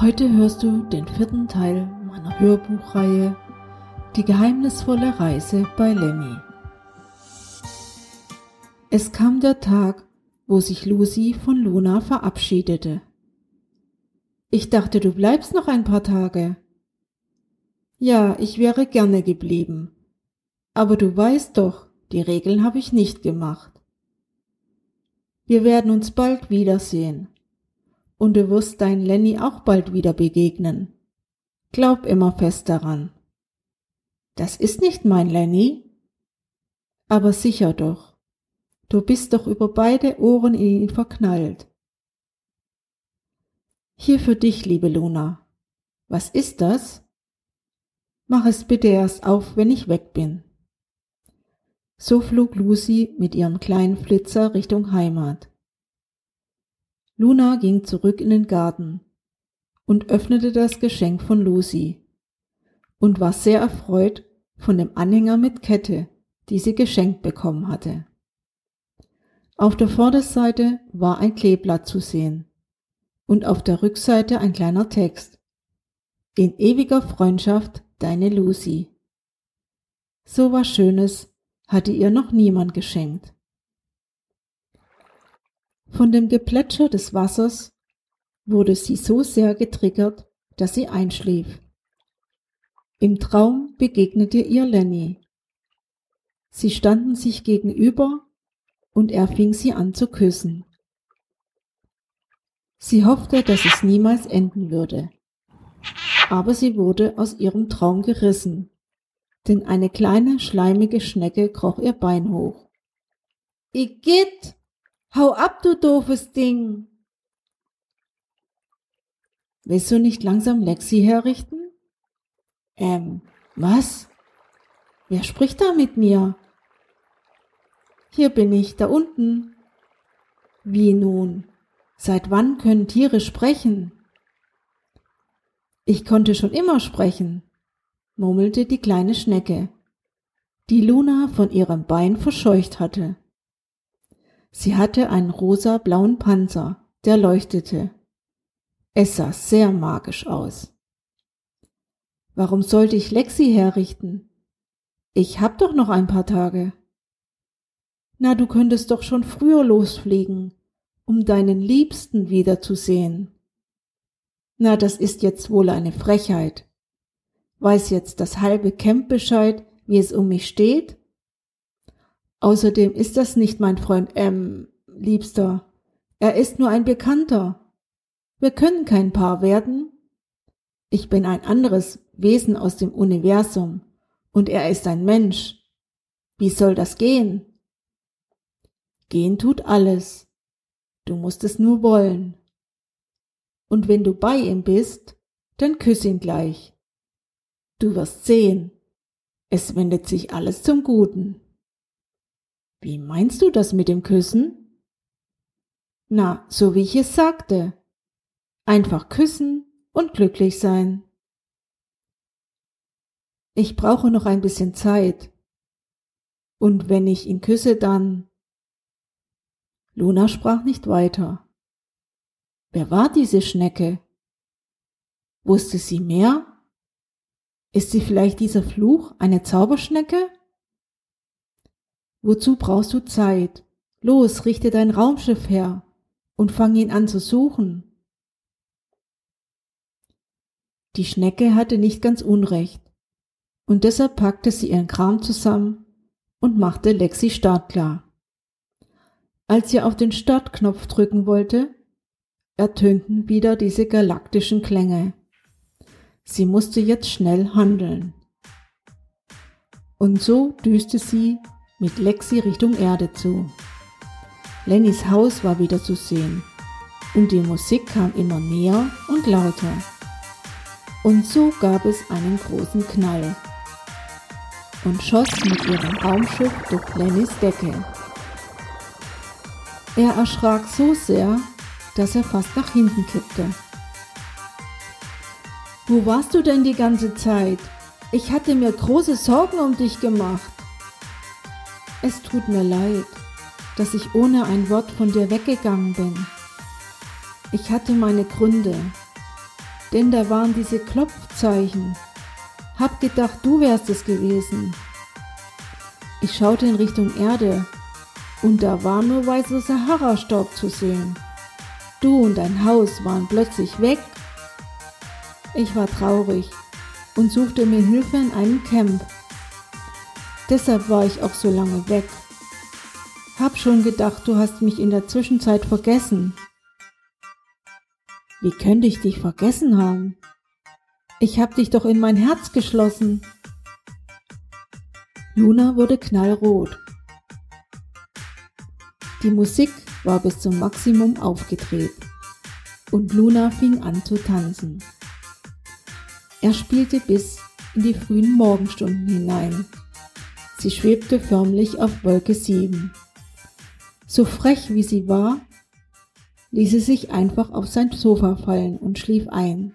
Heute hörst du den vierten Teil meiner Hörbuchreihe Die geheimnisvolle Reise bei Lenny. Es kam der Tag, wo sich Lucy von Luna verabschiedete. Ich dachte, du bleibst noch ein paar Tage. Ja, ich wäre gerne geblieben. Aber du weißt doch, die Regeln habe ich nicht gemacht. Wir werden uns bald wiedersehen und du wirst dein Lenny auch bald wieder begegnen. Glaub immer fest daran. Das ist nicht mein Lenny? Aber sicher doch. Du bist doch über beide Ohren in ihn verknallt. Hier für dich, liebe Luna. Was ist das? Mach es bitte erst auf, wenn ich weg bin. So flog Lucy mit ihrem kleinen Flitzer Richtung Heimat. Luna ging zurück in den Garten und öffnete das Geschenk von Lucy und war sehr erfreut von dem Anhänger mit Kette, die sie geschenkt bekommen hatte. Auf der Vorderseite war ein Kleeblatt zu sehen und auf der Rückseite ein kleiner Text. In ewiger Freundschaft, deine Lucy. So was Schönes hatte ihr noch niemand geschenkt. Von dem Geplätscher des Wassers wurde sie so sehr getriggert, dass sie einschlief. Im Traum begegnete ihr Lenny. Sie standen sich gegenüber und er fing sie an zu küssen. Sie hoffte, dass es niemals enden würde. Aber sie wurde aus ihrem Traum gerissen, denn eine kleine schleimige Schnecke kroch ihr Bein hoch. Igitt! Hau ab, du doofes Ding! Willst du nicht langsam Lexi herrichten? Ähm, was? Wer spricht da mit mir? Hier bin ich, da unten. Wie nun? Seit wann können Tiere sprechen? Ich konnte schon immer sprechen, murmelte die kleine Schnecke, die Luna von ihrem Bein verscheucht hatte. Sie hatte einen rosa-blauen Panzer, der leuchtete. Es sah sehr magisch aus. Warum sollte ich Lexi herrichten? Ich hab doch noch ein paar Tage. Na, du könntest doch schon früher losfliegen, um deinen Liebsten wiederzusehen. Na, das ist jetzt wohl eine Frechheit. Weiß jetzt das halbe Camp Bescheid, wie es um mich steht? Außerdem ist das nicht mein Freund M, Liebster. Er ist nur ein Bekannter. Wir können kein Paar werden. Ich bin ein anderes Wesen aus dem Universum und er ist ein Mensch. Wie soll das gehen? Gehen tut alles. Du musst es nur wollen. Und wenn du bei ihm bist, dann küss ihn gleich. Du wirst sehen, es wendet sich alles zum Guten. Wie meinst du das mit dem Küssen? Na, so wie ich es sagte. Einfach küssen und glücklich sein. Ich brauche noch ein bisschen Zeit. Und wenn ich ihn küsse, dann. Luna sprach nicht weiter. Wer war diese Schnecke? Wusste sie mehr? Ist sie vielleicht dieser Fluch eine Zauberschnecke? Wozu brauchst du Zeit? Los, richte dein Raumschiff her und fang ihn an zu suchen. Die Schnecke hatte nicht ganz Unrecht, und deshalb packte sie ihren Kram zusammen und machte Lexi startklar. Als sie auf den Startknopf drücken wollte, ertönten wieder diese galaktischen Klänge. Sie musste jetzt schnell handeln. Und so düste sie mit Lexi Richtung Erde zu. Lennys Haus war wieder zu sehen und die Musik kam immer näher und lauter. Und so gab es einen großen Knall und schoss mit ihrem Raumschiff durch Lennys Decke. Er erschrak so sehr, dass er fast nach hinten kippte. Wo warst du denn die ganze Zeit? Ich hatte mir große Sorgen um dich gemacht. Es tut mir leid, dass ich ohne ein Wort von dir weggegangen bin. Ich hatte meine Gründe. denn da waren diese Klopfzeichen. Hab gedacht, du wärst es gewesen. Ich schaute in Richtung Erde und da war nur weißer Sahara-Staub zu sehen. Du und dein Haus waren plötzlich weg. Ich war traurig und suchte mir Hilfe in einem Camp. Deshalb war ich auch so lange weg. Hab schon gedacht, du hast mich in der Zwischenzeit vergessen. Wie könnte ich dich vergessen haben? Ich hab dich doch in mein Herz geschlossen. Luna wurde knallrot. Die Musik war bis zum Maximum aufgedreht und Luna fing an zu tanzen. Er spielte bis in die frühen Morgenstunden hinein. Sie schwebte förmlich auf Wolke 7. So frech wie sie war, ließ sie sich einfach auf sein Sofa fallen und schlief ein.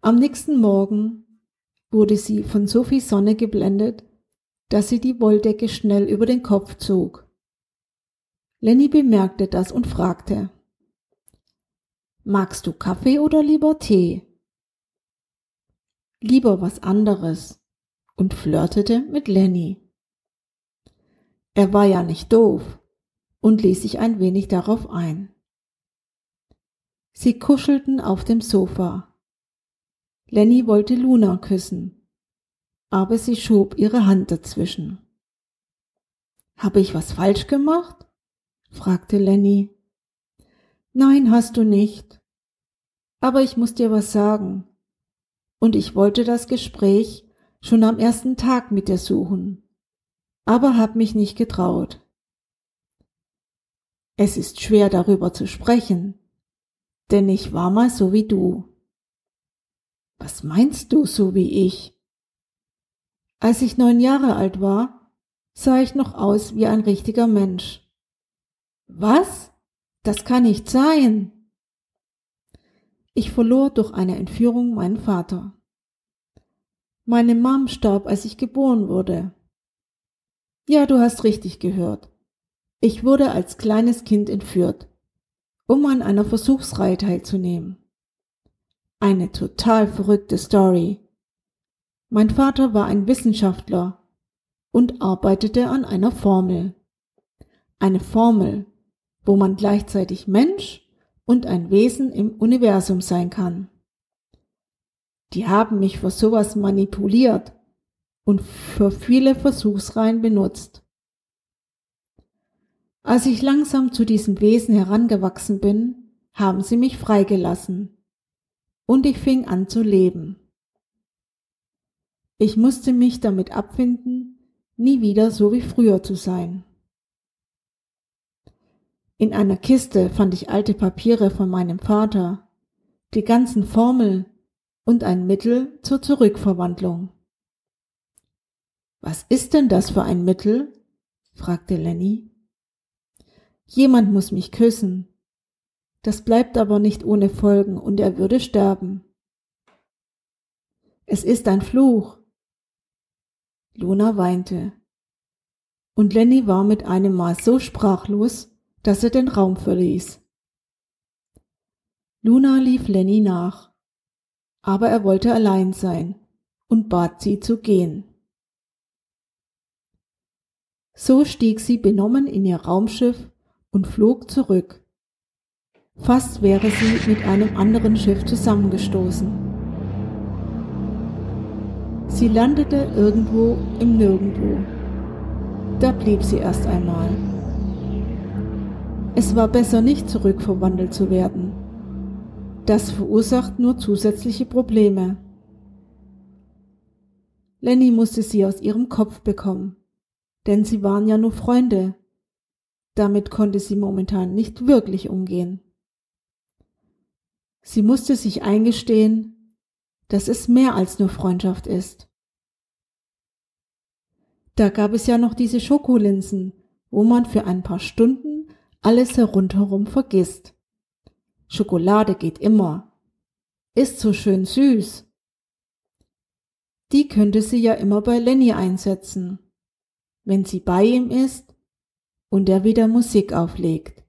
Am nächsten Morgen wurde sie von so viel Sonne geblendet, dass sie die Wolldecke schnell über den Kopf zog. Lenny bemerkte das und fragte, Magst du Kaffee oder lieber Tee? Lieber was anderes und flirtete mit Lenny. Er war ja nicht doof und ließ sich ein wenig darauf ein. Sie kuschelten auf dem Sofa. Lenny wollte Luna küssen, aber sie schob ihre Hand dazwischen. Habe ich was falsch gemacht? fragte Lenny. Nein, hast du nicht. Aber ich muss dir was sagen. Und ich wollte das Gespräch schon am ersten Tag mit dir suchen, aber hab mich nicht getraut. Es ist schwer darüber zu sprechen, denn ich war mal so wie du. Was meinst du so wie ich? Als ich neun Jahre alt war, sah ich noch aus wie ein richtiger Mensch. Was? Das kann nicht sein. Ich verlor durch eine Entführung meinen Vater. Meine Mom starb, als ich geboren wurde. Ja, du hast richtig gehört. Ich wurde als kleines Kind entführt um an einer Versuchsreihe teilzunehmen. Eine total verrückte Story. Mein Vater war ein Wissenschaftler und arbeitete an einer Formel. Eine Formel, wo man gleichzeitig Mensch und ein Wesen im Universum sein kann. Die haben mich für sowas manipuliert und für viele Versuchsreihen benutzt. Als ich langsam zu diesem Wesen herangewachsen bin, haben sie mich freigelassen. Und ich fing an zu leben. Ich musste mich damit abfinden, nie wieder so wie früher zu sein. In einer Kiste fand ich alte Papiere von meinem Vater, die ganzen Formeln und ein Mittel zur Zurückverwandlung. Was ist denn das für ein Mittel? fragte Lenny. Jemand muss mich küssen. Das bleibt aber nicht ohne Folgen und er würde sterben. Es ist ein Fluch. Luna weinte. Und Lenny war mit einem Mal so sprachlos, dass er den Raum verließ. Luna lief Lenny nach, aber er wollte allein sein und bat sie zu gehen. So stieg sie benommen in ihr Raumschiff und flog zurück. Fast wäre sie mit einem anderen Schiff zusammengestoßen. Sie landete irgendwo im Nirgendwo. Da blieb sie erst einmal. Es war besser nicht zurückverwandelt zu werden. Das verursacht nur zusätzliche Probleme. Lenny musste sie aus ihrem Kopf bekommen, denn sie waren ja nur Freunde damit konnte sie momentan nicht wirklich umgehen. Sie musste sich eingestehen, dass es mehr als nur Freundschaft ist. Da gab es ja noch diese Schokolinsen, wo man für ein paar Stunden alles herundherum vergisst. Schokolade geht immer. Ist so schön süß. Die könnte sie ja immer bei Lenny einsetzen. Wenn sie bei ihm ist, und er wieder Musik auflegt.